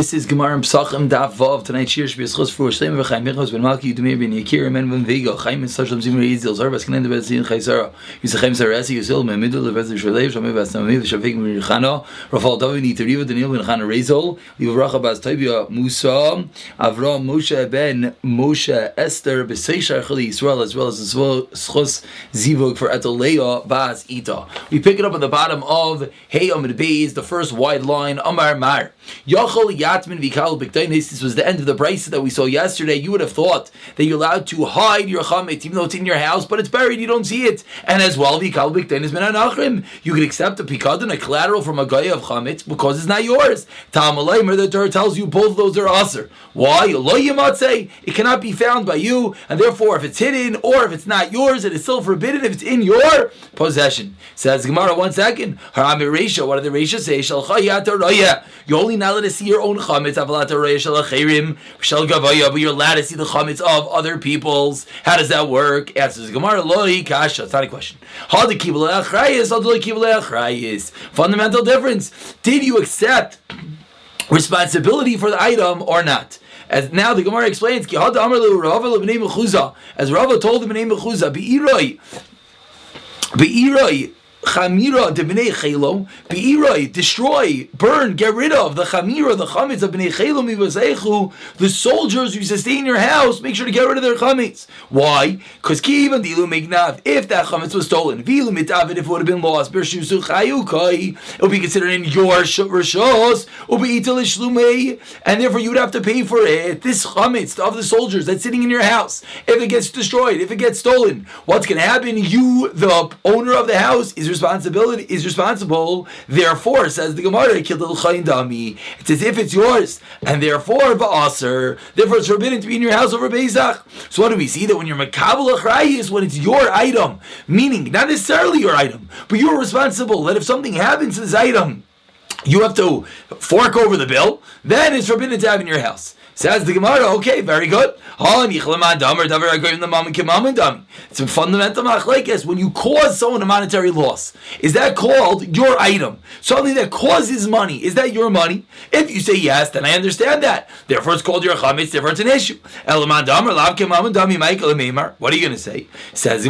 This is Gemara and Psachim Daf Vav. Tonight's shir be a for Shleim v'chaim Michos ben Malki Yudumir ben Yakir men ben Vega Chaim and Sashlam Zimri Yizil Zarvas Kenen Debet Zin Chaysara Yisachem Sarasi Yusil men Middle Levet Shalev Shamei Bas Namim Shavik ben Chana Rafal David Nitariva Daniel ben Chana Rezol Yivracha Bas Taibia Musa Avram Moshe ben Moshe Esther B'Seishar Chali Yisrael as well as the schus Zivug for Etolea Bas Ita. We pick it up at the bottom of Hey Amid Beis, the first wide line Amar Mar. Yachol Yatmin Vikal Bikdainis. This was the end of the brace that we saw yesterday. You would have thought that you're allowed to hide your chametz, even though it's in your house, but it's buried, you don't see it. And as well, Vikal Bikdainis Menanachrim. You could accept a pikadon, a collateral from a guy of chametz, because it's not yours. Ta'amalaymer, the Torah tells you both those are aser. Why? Yamatse. It cannot be found by you, and therefore, if it's hidden or if it's not yours, it is still forbidden if it's in your possession. Says Gemara, one second. What did the Resha say? You only not allowed to see your own chametz, but you're allowed to see the chametz of other people's. How does that work? Answers Gemara, Loi Kasha. It's not a question. Fundamental difference. Did you accept responsibility for the item or not? As now the Gemara explains, as Rava told the name Mechuza, Be'iroi, Chamira de bnei chelo beiroi destroy burn get rid of the chamira the chametz of bnei chelo mivazechu the soldiers who sustain your house make sure to get rid of their chametz. Why? Because ki even dilu mignav if that chametz was stolen vilu mitavid if it would have been lost bershusu chayukai it would be considered in your rishos ishlumei and therefore you would have to pay for it. This chametz of the soldiers that's sitting in your house if it gets destroyed if it gets stolen what's going to happen? You the owner of the house is responsibility is responsible. Therefore, says the Gemara, it's as if it's yours, and therefore ba'aser. Therefore, it's forbidden to be in your house over Pesach. So, what do we see that when you're makabel is when it's your item, meaning not necessarily your item, but you're responsible. That if something happens to this item, you have to fork over the bill. Then it's forbidden to have in your house. Says the Gemara, okay, very good. It's a fundamental machlekes. When you cause someone a monetary loss, is that called your item? Something that causes money, is that your money? If you say yes, then I understand that. Therefore, it's called your chametz. Therefore, it's an issue. What are you going to say? Says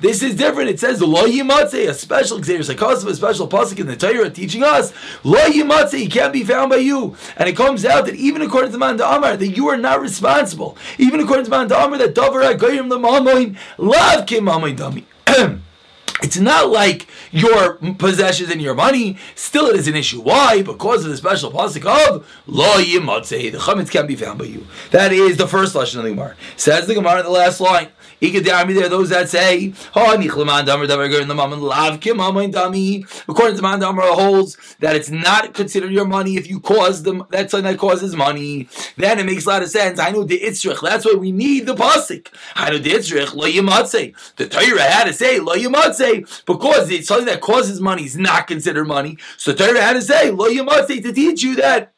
This is different. It says lo yimatze, a special example, a special pasuk in the Torah teaching us lo yimatze. He can't be found by you, and it comes out that even according to Man Amar, that you are not responsible. Even according to Man Amar, that Davar Agoyim the Mamoin, love Kim Dami. It's not like your possessions and your money. Still, it is an issue. Why? Because of the special pasuk of lo yimatze. The chametz can be found by you. That is the first lesson of the Gemara. Says the Gemara in the last line. There are those that say, according to Damar holds that it's not considered your money if you cause them, that's something that causes money. Then it makes a lot of sense. I know the Itzrich, that's why we need the Pasik. I know the Itzrich, lo yimatze. The Torah had to say, lo yimatze, because it's something that causes money is not considered money. So Torah had to say, lo yimatze, to teach you that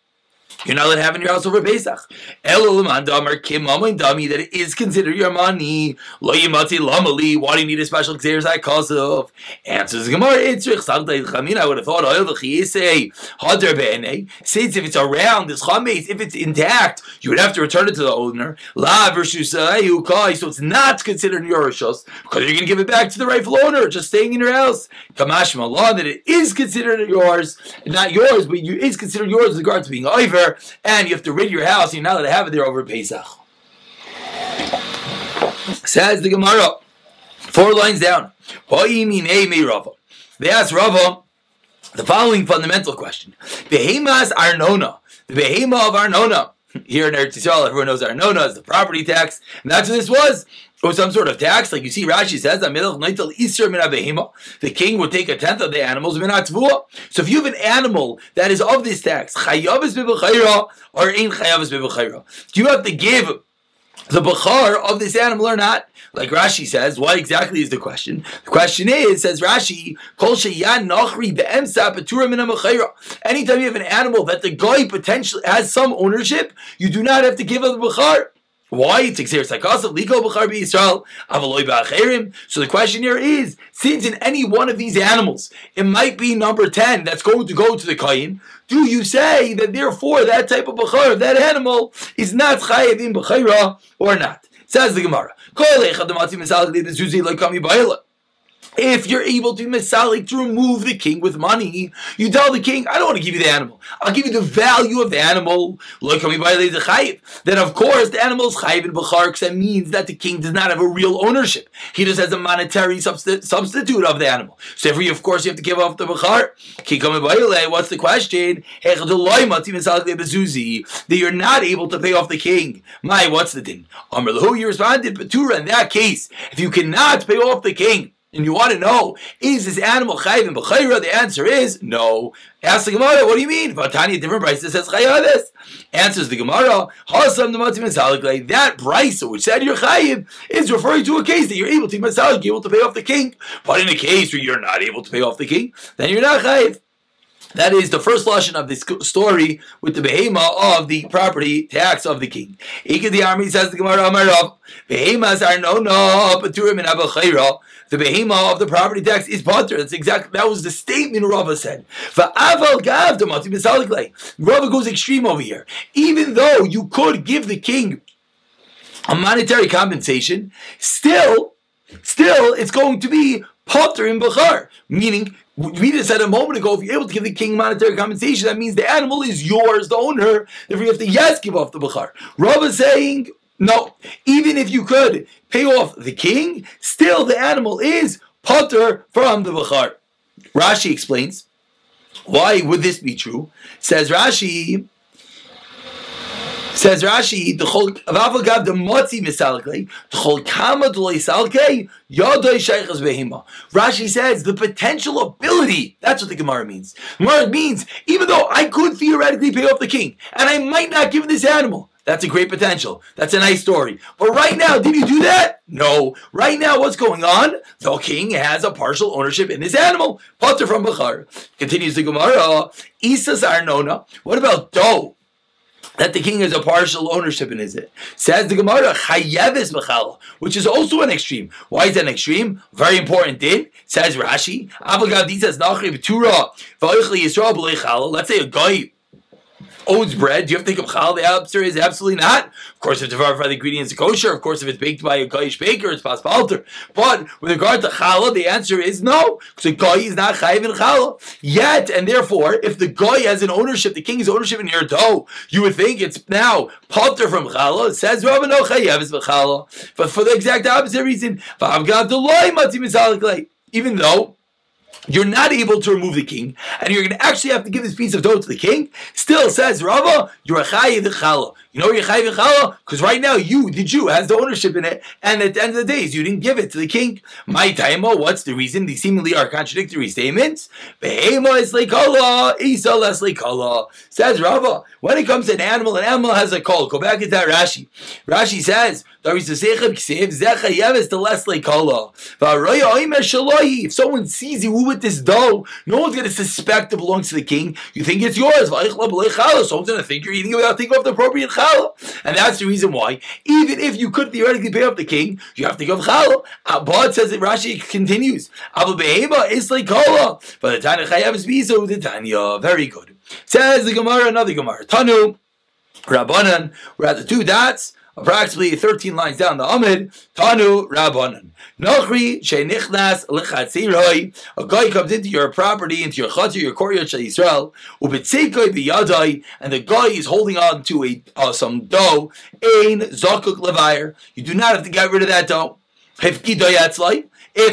you're not allowed to have in your house over Pesach. dami that it is considered your money. Lo yimati lamali. Why do you need a special xeris I cause of? Answers Gemara. I would have thought oil the hadar be'ene. Since if it's around this chametz, if it's intact, you would have to return it to the owner. La versus so it's not considered your rishos because you're going to give it back to the rightful owner, just staying in your house. Kamash malah that it is considered yours, not yours, but you is considered yours with regard to being over and you have to rid your house, you're not allowed to have it there over Pesach. Says the Gemara, four lines down. They ask Rava the following fundamental question. Behemas Arnona, the behema of Arnona. Here in Eretz Yisrael, everyone knows Arnona is the property tax, and that's what this was or some sort of tax, like you see Rashi says, the king would take a tenth of the animals. So if you have an animal that is of this tax, or do you have to give the bachar of this animal or not? Like Rashi says, what exactly is the question? The question is, says Rashi, Anytime you have an animal that the guy potentially has some ownership, you do not have to give up the bachar. Why? So the question here is, since in any one of these animals, it might be number 10 that's going to go to the Kayin, do you say that therefore that type of Bechar, that animal, is not Chayiv in or not? Says the Gemara if you're able to misalik to remove the king with money, you tell the king, I don't want to give you the animal. I'll give you the value of the animal. Then of course the animal is chayiv in bachar that means that the king does not have a real ownership. He just has a monetary substi- substitute of the animal. So every of course you have to give off the bachar. What's the question? That you're not able to pay off the king. My, what's the din? Who you responded, Batura, in that case, if you cannot pay off the king, and you want to know, is this animal chayiv in b'chayra? The answer is no. Ask the Gemara, what do you mean? Vatani, different price that says chayavis. Answers the Gemara, hasam the. That price which said you're chayiv is referring to a case that you're able to masalik, able to pay off the king. But in a case where you're not able to pay off the king, then you're not chayiv. That is the first lesson of this story with the behema of the property tax of the king. Ikad the army says the Gemara Amarav, behemas are no no paturim in. The behema of the property tax is potter. That's exactly that was the statement Rava said. Rava goes extreme over here. Even though you could give the king a monetary compensation, still, still it's going to be potter in Bachar, meaning we just said a moment ago, if you're able to give the king monetary compensation, that means the animal is yours, the owner. Therefore, you have to yes give off the bukhar. Rav is saying no. Even if you could pay off the king, still the animal is potter from the bukhar. Rashi explains why would this be true. Says Rashi. Says Rashi, the chol avavagav the motzi misalkei, chol kama salkei yodoi sheichas behima. Rashi says the potential ability. That's what the Gemara means. Gemara means even though I could theoretically pay off the king, and I might not give this animal. That's a great potential. That's a nice story. But right now, did you do that? No. Right now, what's going on? The king has a partial ownership in this animal. Potter from Bachar. Continues the Gemara. Isas Arnona. What about dough? that the king has a partial ownership in is it. Says the Gemara, chayeves b'chal, which is also an extreme. Why is that an extreme? Very important din. Says Rashi, Let's say a guy owes bread, do you have to think of chal? The answer is absolutely not. Of course, if it's verify the ingredients are kosher, of course, if it's baked by a goyish baker, it's possible alter. But with regard to challah, the answer is no, because a is not chayiv in challah. Yet, and therefore, if the goy has an ownership, the king's ownership in your dough, you would think it's now palter from challah. It says Rabbi no chayiv is challah. But for the exact opposite reason, even though you're not able to remove the king, and you're going to actually have to give this piece of dough to the king, still says Rava, you're a chayiv. You know you're? Because right now you, the Jew, has the ownership in it, and at the end of the days, you didn't give it to the king. My taimo, what's the reason? These seemingly are contradictory statements. Behema is leikala, isa less leikala. Says Rava, when it comes to an animal, an animal has a call. Go back into that Rashi. Rashi says, if someone sees you with this dough, no one's going to suspect it belongs to the king. You think it's yours. Someone's going to think you're eating it without thinking of the appropriate challah. And that's the reason why, even if you could theoretically pay off the king, you have to give challah. Uh, but says that Rashi continues, But the Tanya Chayav is the Tanya. Very good. Says the Gemara, another Gemara. Tanu, Rabbanan, we're at the two dots approximately 13 lines down the Amid, Tanu Rabbanan. Nochri Shenichnas Lechatziroi, a guy comes into your property, into your chatzir, your courtyard Shal Yisrael, Ubitzikoi and the guy is holding on to a uh, some dough, Ein Zakuk Levire. You do not have to get rid of that dough. If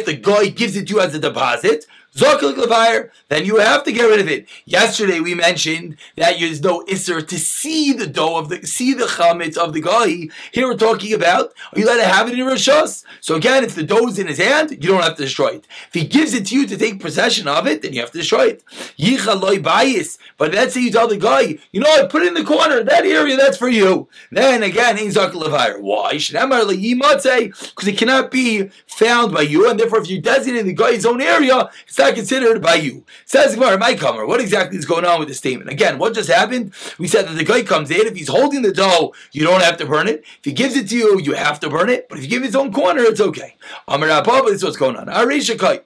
the guy gives it to you as a deposit, then you have to get rid of it. Yesterday we mentioned that there's no isser to see the dough of the see the chametz of the guy. Here we're talking about are you allowed to have it in your rishos? So again, if the dough is in his hand, you don't have to destroy it. If he gives it to you to take possession of it, then you have to destroy it. Yicha loy bias. But let's say you tell the guy, you know, I put it in the corner, that area, that's for you. Then again, ain't zakal Why? Because it cannot be found by you, and therefore, if you designate the guy's own area, it's not considered by you. Says Gemara, my comer. What exactly is going on with this statement? Again, what just happened? We said that the guy comes in. If he's holding the dough, you don't have to burn it. If he gives it to you, you have to burn it. But if you give his own corner, it's okay. Amar this is what's going on. Arisha kai.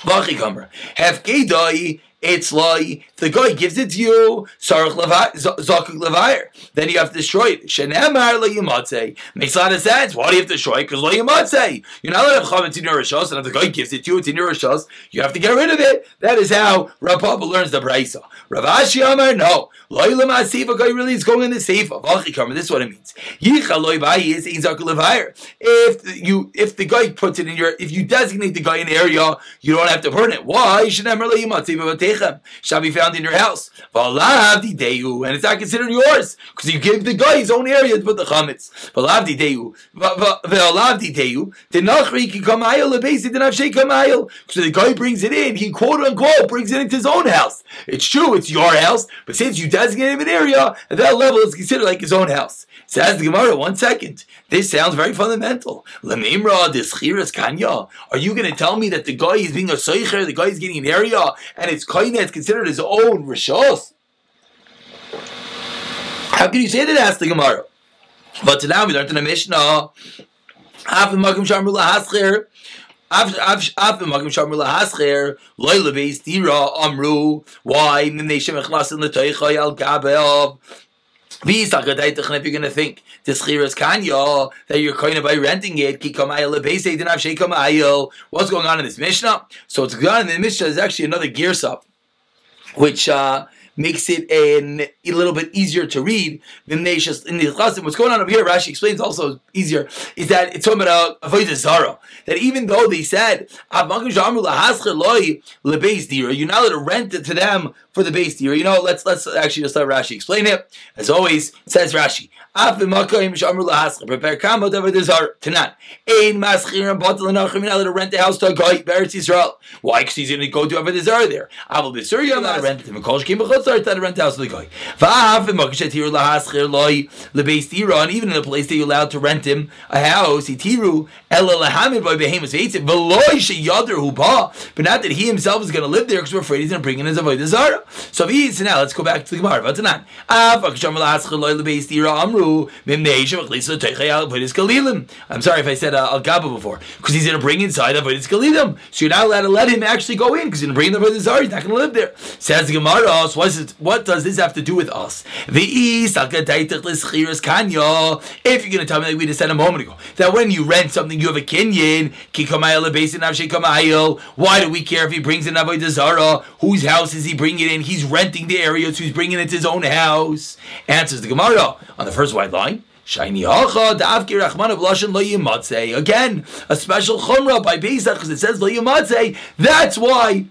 Vachi. Have gedai it's like the guy gives it to you, Sarach Zakuk. Then you have to destroy it. Shenemar Layimatse. Makes a lot of sense. Why do you have to destroy it? Because Layimatse. You're not allowed to have in your Rishos, and if the guy gives it to you, it's in your Rishos, you have to get rid of it. That is how Papa learns the Braisa. Rav Ashi Amar, no. Loylam Asifa guy really is going in the Seifa. Vachi this is what it means. Yicha Loy Bayi is Zakuk Levire. If you if the guy puts it in your if you designate the guy in the area, you don't have to burn it. Why? Shenemar Shall be found in your house. And it's not considered yours because you gave the guy his own area to put the chametz. So the guy brings it in, he quote unquote brings it into his own house. It's true, it's your house, but since you designate an area, at that level it's considered like his own house. Says the Gemara, one second. This sounds very fundamental. Kanya. Are you going to tell me that the guy is being a seicher, the guy is getting an area, and it's it's considered his own rishos? How can you say that? Asked the Gemara. But now we learned in the Mishnah. Af makim shamru lahascher. Af makim shamru lahascher. Loy lebeis dira amru. Why? Mimnei shemechlas in the toicha al gabev. If you're going to think this chiras kanya that you're kind of by renting it, what's going on in this Mishnah? So what's going on in the Mishnah is actually another gear up, which uh, makes it an, a little bit easier to read. In the Chasim, what's going on over here, Rashi explains also easier, is that it's talking about Avodah Zara. That even though they said, you're not allowed to rent it to them for the base year. You know, let's let's actually just let Rashi explain it. As always, says Rashi. Prepare kamot over the zar tanan. Ein maschir and batal nachim allowed to rent house to a guy Beretz Yisrael. Why? Because he's going to go to over the zar there. Aval b'sur you're to rent to Mekol Shkim b'chutzar to rent the house to the guy. Va'av v'makashet here lahaschir loy lebeis tira and even in a place that you're allowed to rent him a house itiru ela lahamid by behemoth veitzim v'loy sheyader hu ba but not that he himself is going to live there because we're afraid he's going to bring in his avodah zara. So so now let's go back to the Gemara. Vatanan. I'm sorry if I said uh, Al Gaba before, because he's going to bring inside Avodah Galilim. So you're not allowed to let him actually go in, because he's going to bring the Avodah Zarah. He's not going to live there. Says the Gemara. So what, does this have to do with us? If you're going to tell me, like we just said a moment ago, that when you rent something, you have a kinyan. Why do we care if he brings in Avodah Zarah? Whose house is he bringing it in? He's renting the area, so he's bringing it to his own house. Answers the Gemara on the first white line. Shiny hacha da'avki rachman of lashon lo yimatzei. Again, a special chumrah by Bezach because it says lo. That's why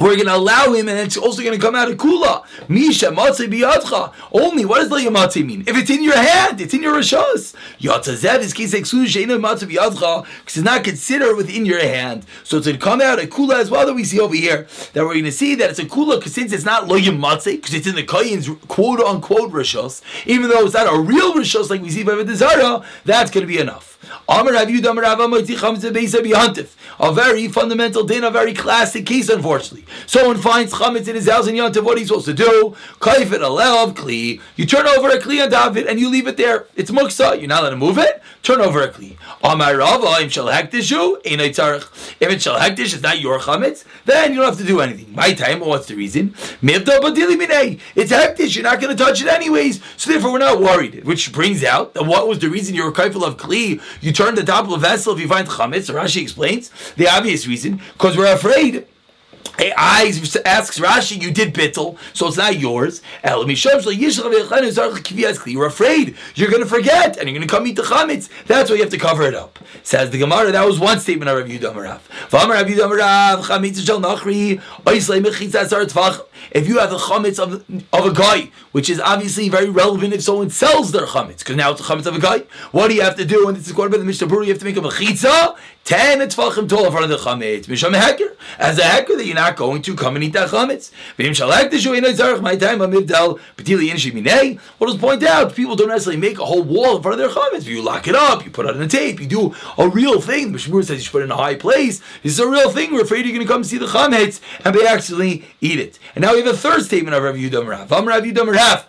we're going to allow him, and it's also going to come out of kula. Misha matzeh biyadcha. Only what does la yamatze mean? If it's in your hand, it's in your rishos. Yatzazev is case exclusion sheina matzeh biyadcha because it's not considered within your hand. So it's going to come out of kula as well that we see over here. That we're going to see that it's a kula because since it's not lo yamatze because it's in the kayin's quote unquote rishos, even though it's not a real rishos like we see by the Zara, that's going to be enough. A very fundamental din, a very classic case, unfortunately. Someone finds chametz in his house in Yantiv, what you supposed to do? You turn over a kli on David and you leave it there. It's muksa. You're not allowed to move it. Turn over a kli. If it's shal hektish, it's not your chametz, then you don't have to do anything. My time, what's the reason? It's you're not going to touch it anyways, so therefore we're not worried. Which brings out that what was the reason you were kaifel of kli? You turn the top of a vessel if you find chametz. Rashi explains the obvious reason because we're afraid I asks Rashi, you did bittel, so it's not yours. You're afraid you're going to forget and you're going to come eat the chametz. That's why you have to cover it up. Says the Gemara. That was one statement of Rav Yudam If you have the chametz of, of a guy, which is obviously very relevant if someone sells their chametz, because now it's the chametz of a guy. What do you have to do? And this is quoted by the Mishnah Berurah, you have to make a mechitza ten tvachim tall in front of the chametz. As a heker that you're not going to come and eat that chametz. What does point out? People don't necessarily make a whole wall in front of their chametz. You lock it up, you put it on a tape, you do a real thing. The Mishmur says you should put it in a high place. This is a real thing. We're afraid you're going to come see the chametz and they actually eat it. And now we have a third statement of Rav Yudam Rav. Rav Yudam Rav.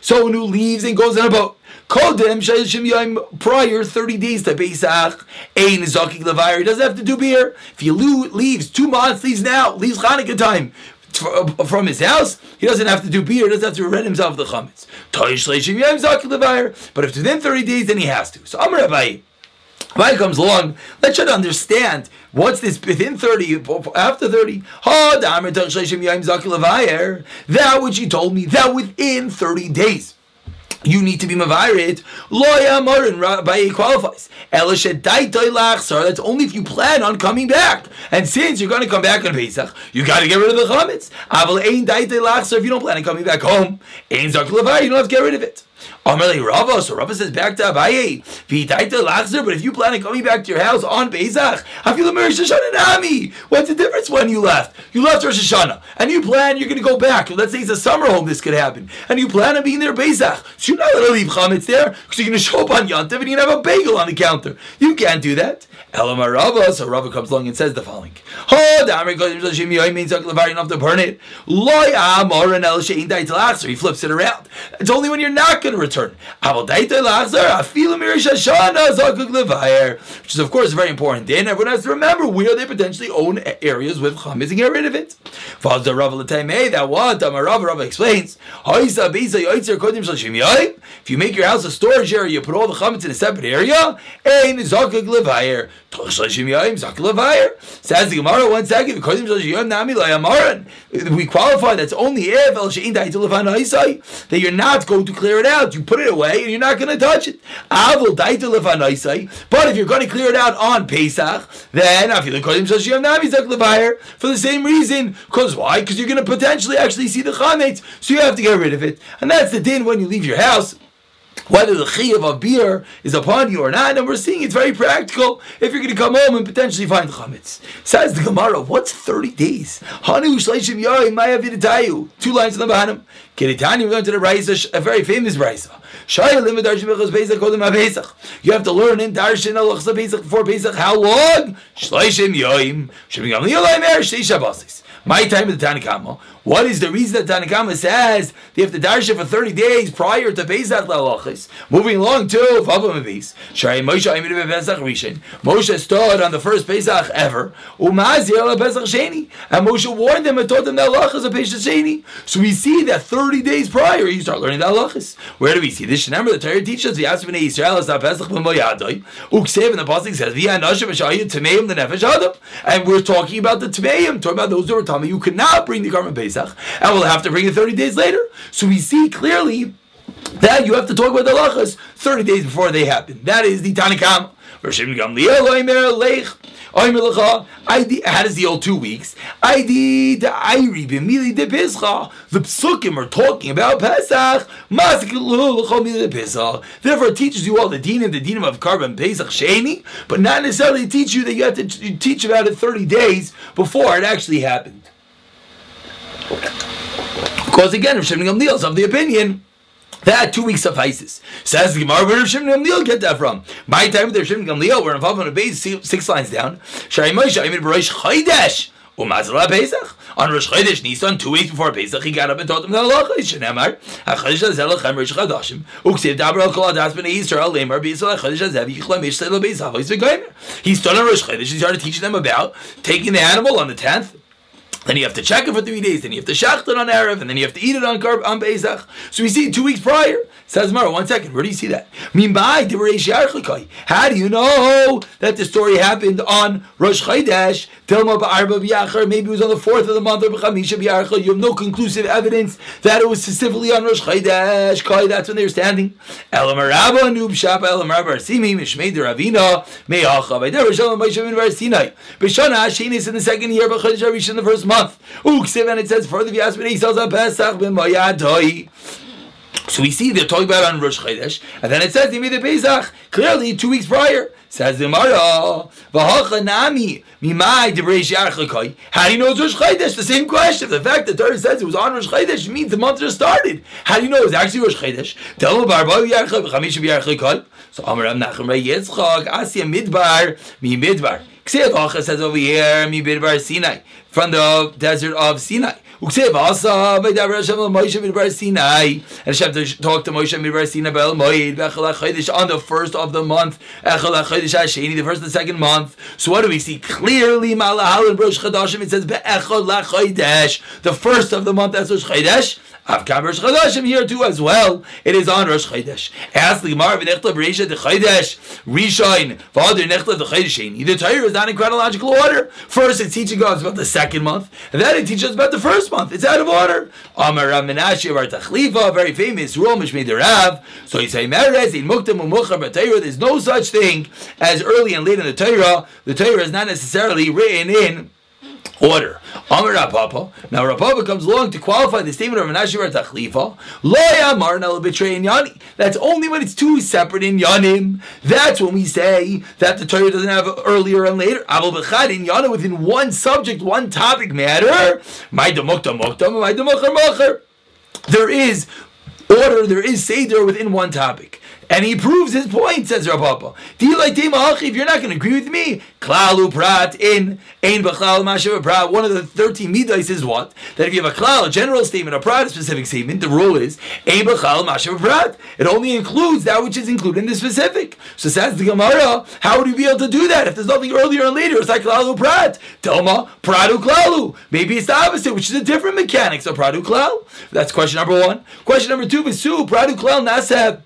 Someone who leaves and goes on a boat. Kodem Shayim prior 30 days to Pesach. Ein Zaki Levire. He doesn't have to do beer. If he leaves two months, leaves now, leaves Hanukkah time uh, from his house, he doesn't have to do beer, he doesn't have to rent himself the chametz. But if within 30 days, then he has to. So Amr Rabbi, Rabbi comes along, let's try to understand what's this within 30, after 30. That which he told me, that within 30 days you need to be mavarit. Loya marin by qualifies. That's only if you plan on coming back. And since you're going to come back on Pesach, you got to get rid of the chametz. Aval ein If you don't plan on coming back home, zak you don't have to get rid of it. Amarle Rava, so Rava says back to Abaye, V'itaita lachzer, but if you plan on coming back to your house on feel the Rosh Hashanah Nami. What's the difference when you left? You left Rosh Hashanah, and you plan you're going to go back. Let's say it's a summer home, this could happen. And you plan on being there Pesach. So you're not going to leave Chametz there, because you're going to show up on Yantav and you're going to have a bagel on the counter. You can't do that. Elamar Rava, so Rava comes along and says the following. Oh, Damar means you have to burn it. Loy Amor and El Shein So he flips it around. It's only when you're not going return. Which is, of course, very important. Then everyone has to remember where they potentially own areas with chametz and get rid of it. That what Rav Rav explains. If you make your house a storage area, you put all the chametz in a separate area. Says the Gemara one second. We qualify that's only if that you're not going to clear it out. You put it away and you're not going to touch it. But if you're going to clear it out on Pesach, then for the same reason. Because why? Because you're going to potentially actually see the chametz, so you have to get rid of it. And that's the din when you leave your house whether the chiyuv of beer is upon you or not, and we're seeing it's very practical if you're going to come home and potentially find chametz. Says the Gemara, what's 30 days? Two lines in the bottom. Kiritani, we're going to the Raisa, a very famous Raisa. You have to learn in Darshan Alachsa Pesach before Pesach. How long? My time of the Tanakama. What is the reason that Tanakama says they have to darsha for 30 days prior to Pesach Lalachis? Moving along to Vava Mavis. Shai Moshe stood on the first Pesach ever. Umazir Pesach Sheni. And Moshe warned them and taught them the halachas of Pesach Sheni. So we see that 30 days prior you start learning the halachas. Where do we see this? Remember the Torah teaches the Aspen Israel is not Pesach B'moyadoi. Uksev in the Pasuk says. And we're talking about the Tameim, talking about those who are You could not bring the garment Pesach, and we'll have to bring it 30 days later. So we see clearly that you have to talk about the lachas 30 days before they happen. That is the Tanakam. How does the old two weeks? The psukim are talking about Pesach. Therefore, it teaches you all the din the dinim of carbon Pesach Sheni, but not necessarily teach you that you have to teach about it 30 days before it actually happened. Because again, Rav Shimon Gamliel is of the opinion that two weeks suffices. Says the Gemara, where Rav Shimon Gamliel get that from? My time with Rav Shimon Gamliel, we're involved on a base six lines down. On Rosh Chodesh Nisan, two weeks before Pesach, he got up and taught them the halacha. Shenemar, HaChodesh Hazel Lechem Rosh Chodashim. Uksiv Dabar Al Kol Adas B'nei Yisrael Lemar B'Yisrael HaChodesh Hazel Yichla Mish Selo Beis Havois V'Goymer. He stood on Rosh Chodesh, he started teaching them about taking the animal on the tenth, then you have to check it for three days. Then you have to shacht it on Erev, and then you have to eat it on Karb on Pesach. So we see two weeks prior. Says Mara, one second. Where do you see that? How do you know that the story happened on Rosh Chodesh? Maybe it was on the fourth of the month of You have no conclusive evidence that it was specifically on Rosh Chodesh. That's when they were standing. In the second year, in the first month. And it says further, Yisrael Pesach. So we see they're talking about on Rosh Chodesh, and then it says the Pesach clearly two weeks prior. Says the debrei How do you know it's Rosh Chodesh? The same question. The fact that Torah says it was on Rosh Chodesh means the month just started. How do you know it was actually Rosh Chodesh? Tell barba v'chamisha b'yarchai So Amar Nachum Rei Yitzchak Asya Midbar mi Midbar. Ksiv says over here mi Midbar Sinai from the desert of Sinai. Uksev asa v'davar Hashem Moshe midbar Sinai. And Hashem talked to Moshe midbar Sinai moed v'echel chodesh on the first of the month. Echel chodesh hasheni, the first and the second month. So what do we see clearly? Malahal and Rosh Chodashim. It says be'echel chodesh, the first of the month. That's Rosh Chodesh. Avkam Rosh Chodashim here too as well. It is on Rosh Chodesh. Ask the Gemara v'nechta b'reisha the Chodesh Rishon v'adir nechta the Chodesh The Torah is not in chronological order. First, it's teaching us about the second month, and then it teaches us about the first month. It's out of order. Amar Rav Bar Tachlifa, very famous rule Mishmei. So you say Merez in Muktam Umuchar Torah. There's no such thing as early and late in the Torah. The Torah is not necessarily written in order. Amar Rapapa. Now Rapapa comes along to qualify the statement of Menashe Bar Tachlifa. Lo Yamar Nel betray Yani. That's only when it's two separate in Yanim. That's when we say that the Torah doesn't have earlier and later. Abel Bechad in Yana within one subject, one topic matter. My demukta mukta, my demukar macher. There is order, there is seder within one topic. And he proves his point, says Papa. If you're not going to agree with me, klalu prat in ein b'chlal prat. One of the thirteen midas is what? That if you have a klal, a general statement, a prat, a specific statement, the rule is ein b'chlal prat. It only includes that which is included in the specific. So says the Gemara, how would you be able to do that if there's nothing earlier and later? It's like klalu prat. Delma pradu klalu. Maybe it's the opposite, which is a different mechanics of pradu klal. That's question number one. Question number two, visu pradu klal nasab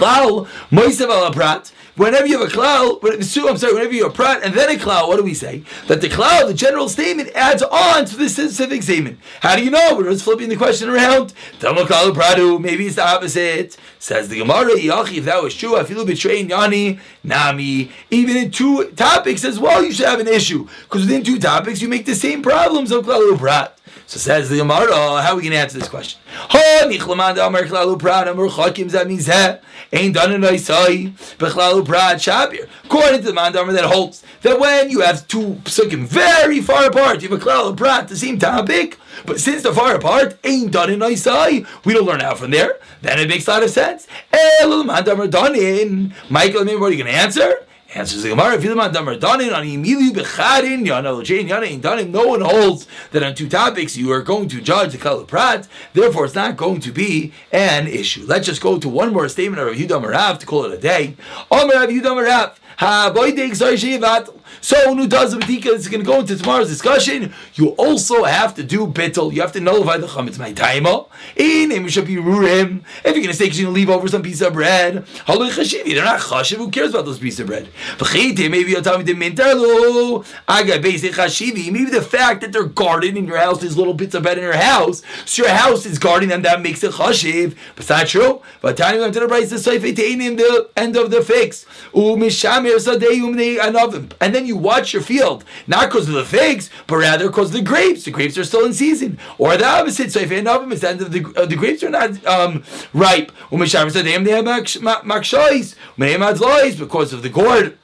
klal moisev al prat. Whenever you have a klal, I'm sorry, whenever you have a prat and then a klal, what do we say? That the klal, the general statement, adds on to the specific statement. How do you know? We're just flipping the question around. Maybe it's the opposite. Says the Gemara, if that was true, I feel betraying yani nami. Even in two topics as well, you should have an issue because within two topics you make the same problems of klal prat. So says the Gemara, how are we going to answer this question? Ain't done Brad Shabir. According to the Mandamar that holds that when you have two psukim very far apart, you have a Klalu Brad, the same topic, but since they're far apart, ain't done in Isai, we don't learn out from there, then it makes a lot of sense. Michael, what are you going to answer? Answers the Gemara, Filaman Damar Danin on Emili Bechadin, Yana Jain Yana in Danin. No one holds that on two topics you are going to judge the Kala Prat, therefore it's not going to be an issue. Let's just go to one more statement of Yudam Rav to call it a day. Omer Rav Yudam Rav, so who does the Badika is going to go into tomorrow's discussion. You also have to do bittel. You have to nullify the chametz my. In If you're going to say you're going to leave over some piece of bread. They're not chashiv. Who cares about those pieces of bread? Maybe you'll tell me the chashivi. Maybe the fact that they're guarded in your house, these little bits of bread in your house, so your house is guarding them. That makes it chashiv. But it's not true. But time to the price the end of the fix. Umishamir And then you watch your field, not because of the figs, but rather because of the grapes. The grapes are still in season. Or the opposite. So if them, it's the end of the, uh, the grapes are not um, ripe. Because of the gourd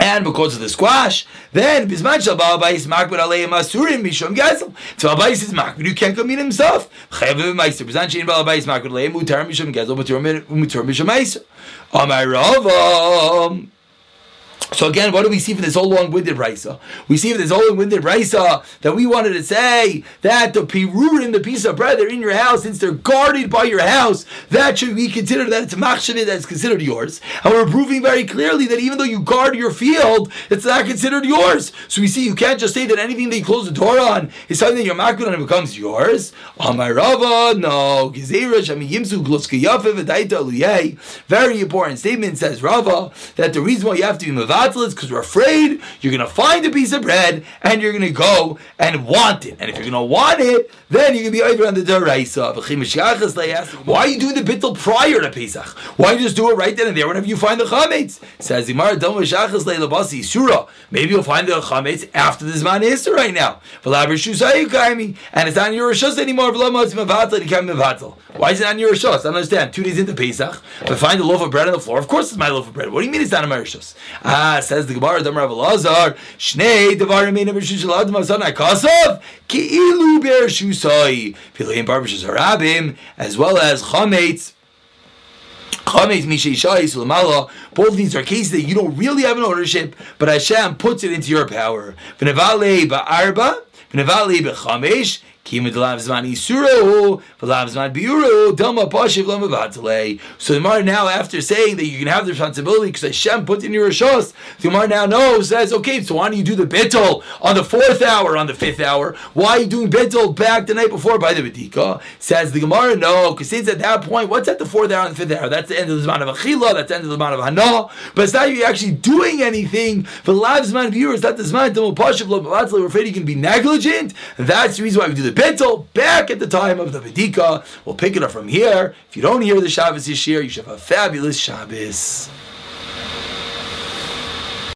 and because of the squash, then bisman shal baal bayis makbid aleim asurim mishum gezel. So baal bayis is makbid, you can't go meet himself. Shein makbid aleim mishum mutar mishum meiser. So again, what do we see from this whole long-winded raisa? We see from this whole long-winded raisa that we wanted to say that the pirurim, the piece of bread, they're in your house since they're guarded by your house. That should be considered that it's machshavit that's considered yours. And we're proving very clearly that even though you guard your field, it's not considered yours. So we see you can't just say that anything that you close the door on is something that you're makbid on and becomes yours. Rava, no. Very important statement says Rava that the reason why you have to be because we're afraid you're going to find a piece of bread and you're going to go and want it. And if you're going to want it, then you're going to be over on the deraisa. Why are you doing the bittel prior to Pesach? Why don't you just do it right then and there whenever you find the chametz? Says Imar. Maybe you'll find the chametz after the zman is right now. And it's not in your rishos anymore. Why is it not in your rishos? I don't understand. Two days into Pesach, I find a loaf of bread on the floor, of course it's my loaf of bread. What do you mean it's not in my rishos? Says the Gemara, Damar Lazar, Shnei Devarim Mina B'Shush Aladim Asan Akasav, Ki'ilu Ber Shusai, Pilayim Barbashas Harabim, as well as Chametz, Chametz Mishaishai Sulamala, both these are cases that you don't really have an ownership, but Hashem puts it into your power. V'nevale ba'arba, v'nevale b'chamesh, so the Gemara now, after saying that you can have the responsibility because Hashem put in your Rishos, the Gemara now knows, says, okay, so why don't you do the Bittul on the fourth hour, on the fifth hour? Why are you doing Bittul back the night before by the B'dika? Says the Gemara, no, because since at that point, what's at the fourth hour and the fifth hour? That's the end of the Zman of Achila, that's the end of the Zman of Hana, but it's not you actually doing anything. For the Zman viewers, that the Zman, the Mupashav, we're afraid you can be negligent. That's the reason why we do the Bittul back at the time of the Vedika. We'll pick it up from here. If you don't hear the Shabbos this year, you should have a fabulous Shabbos.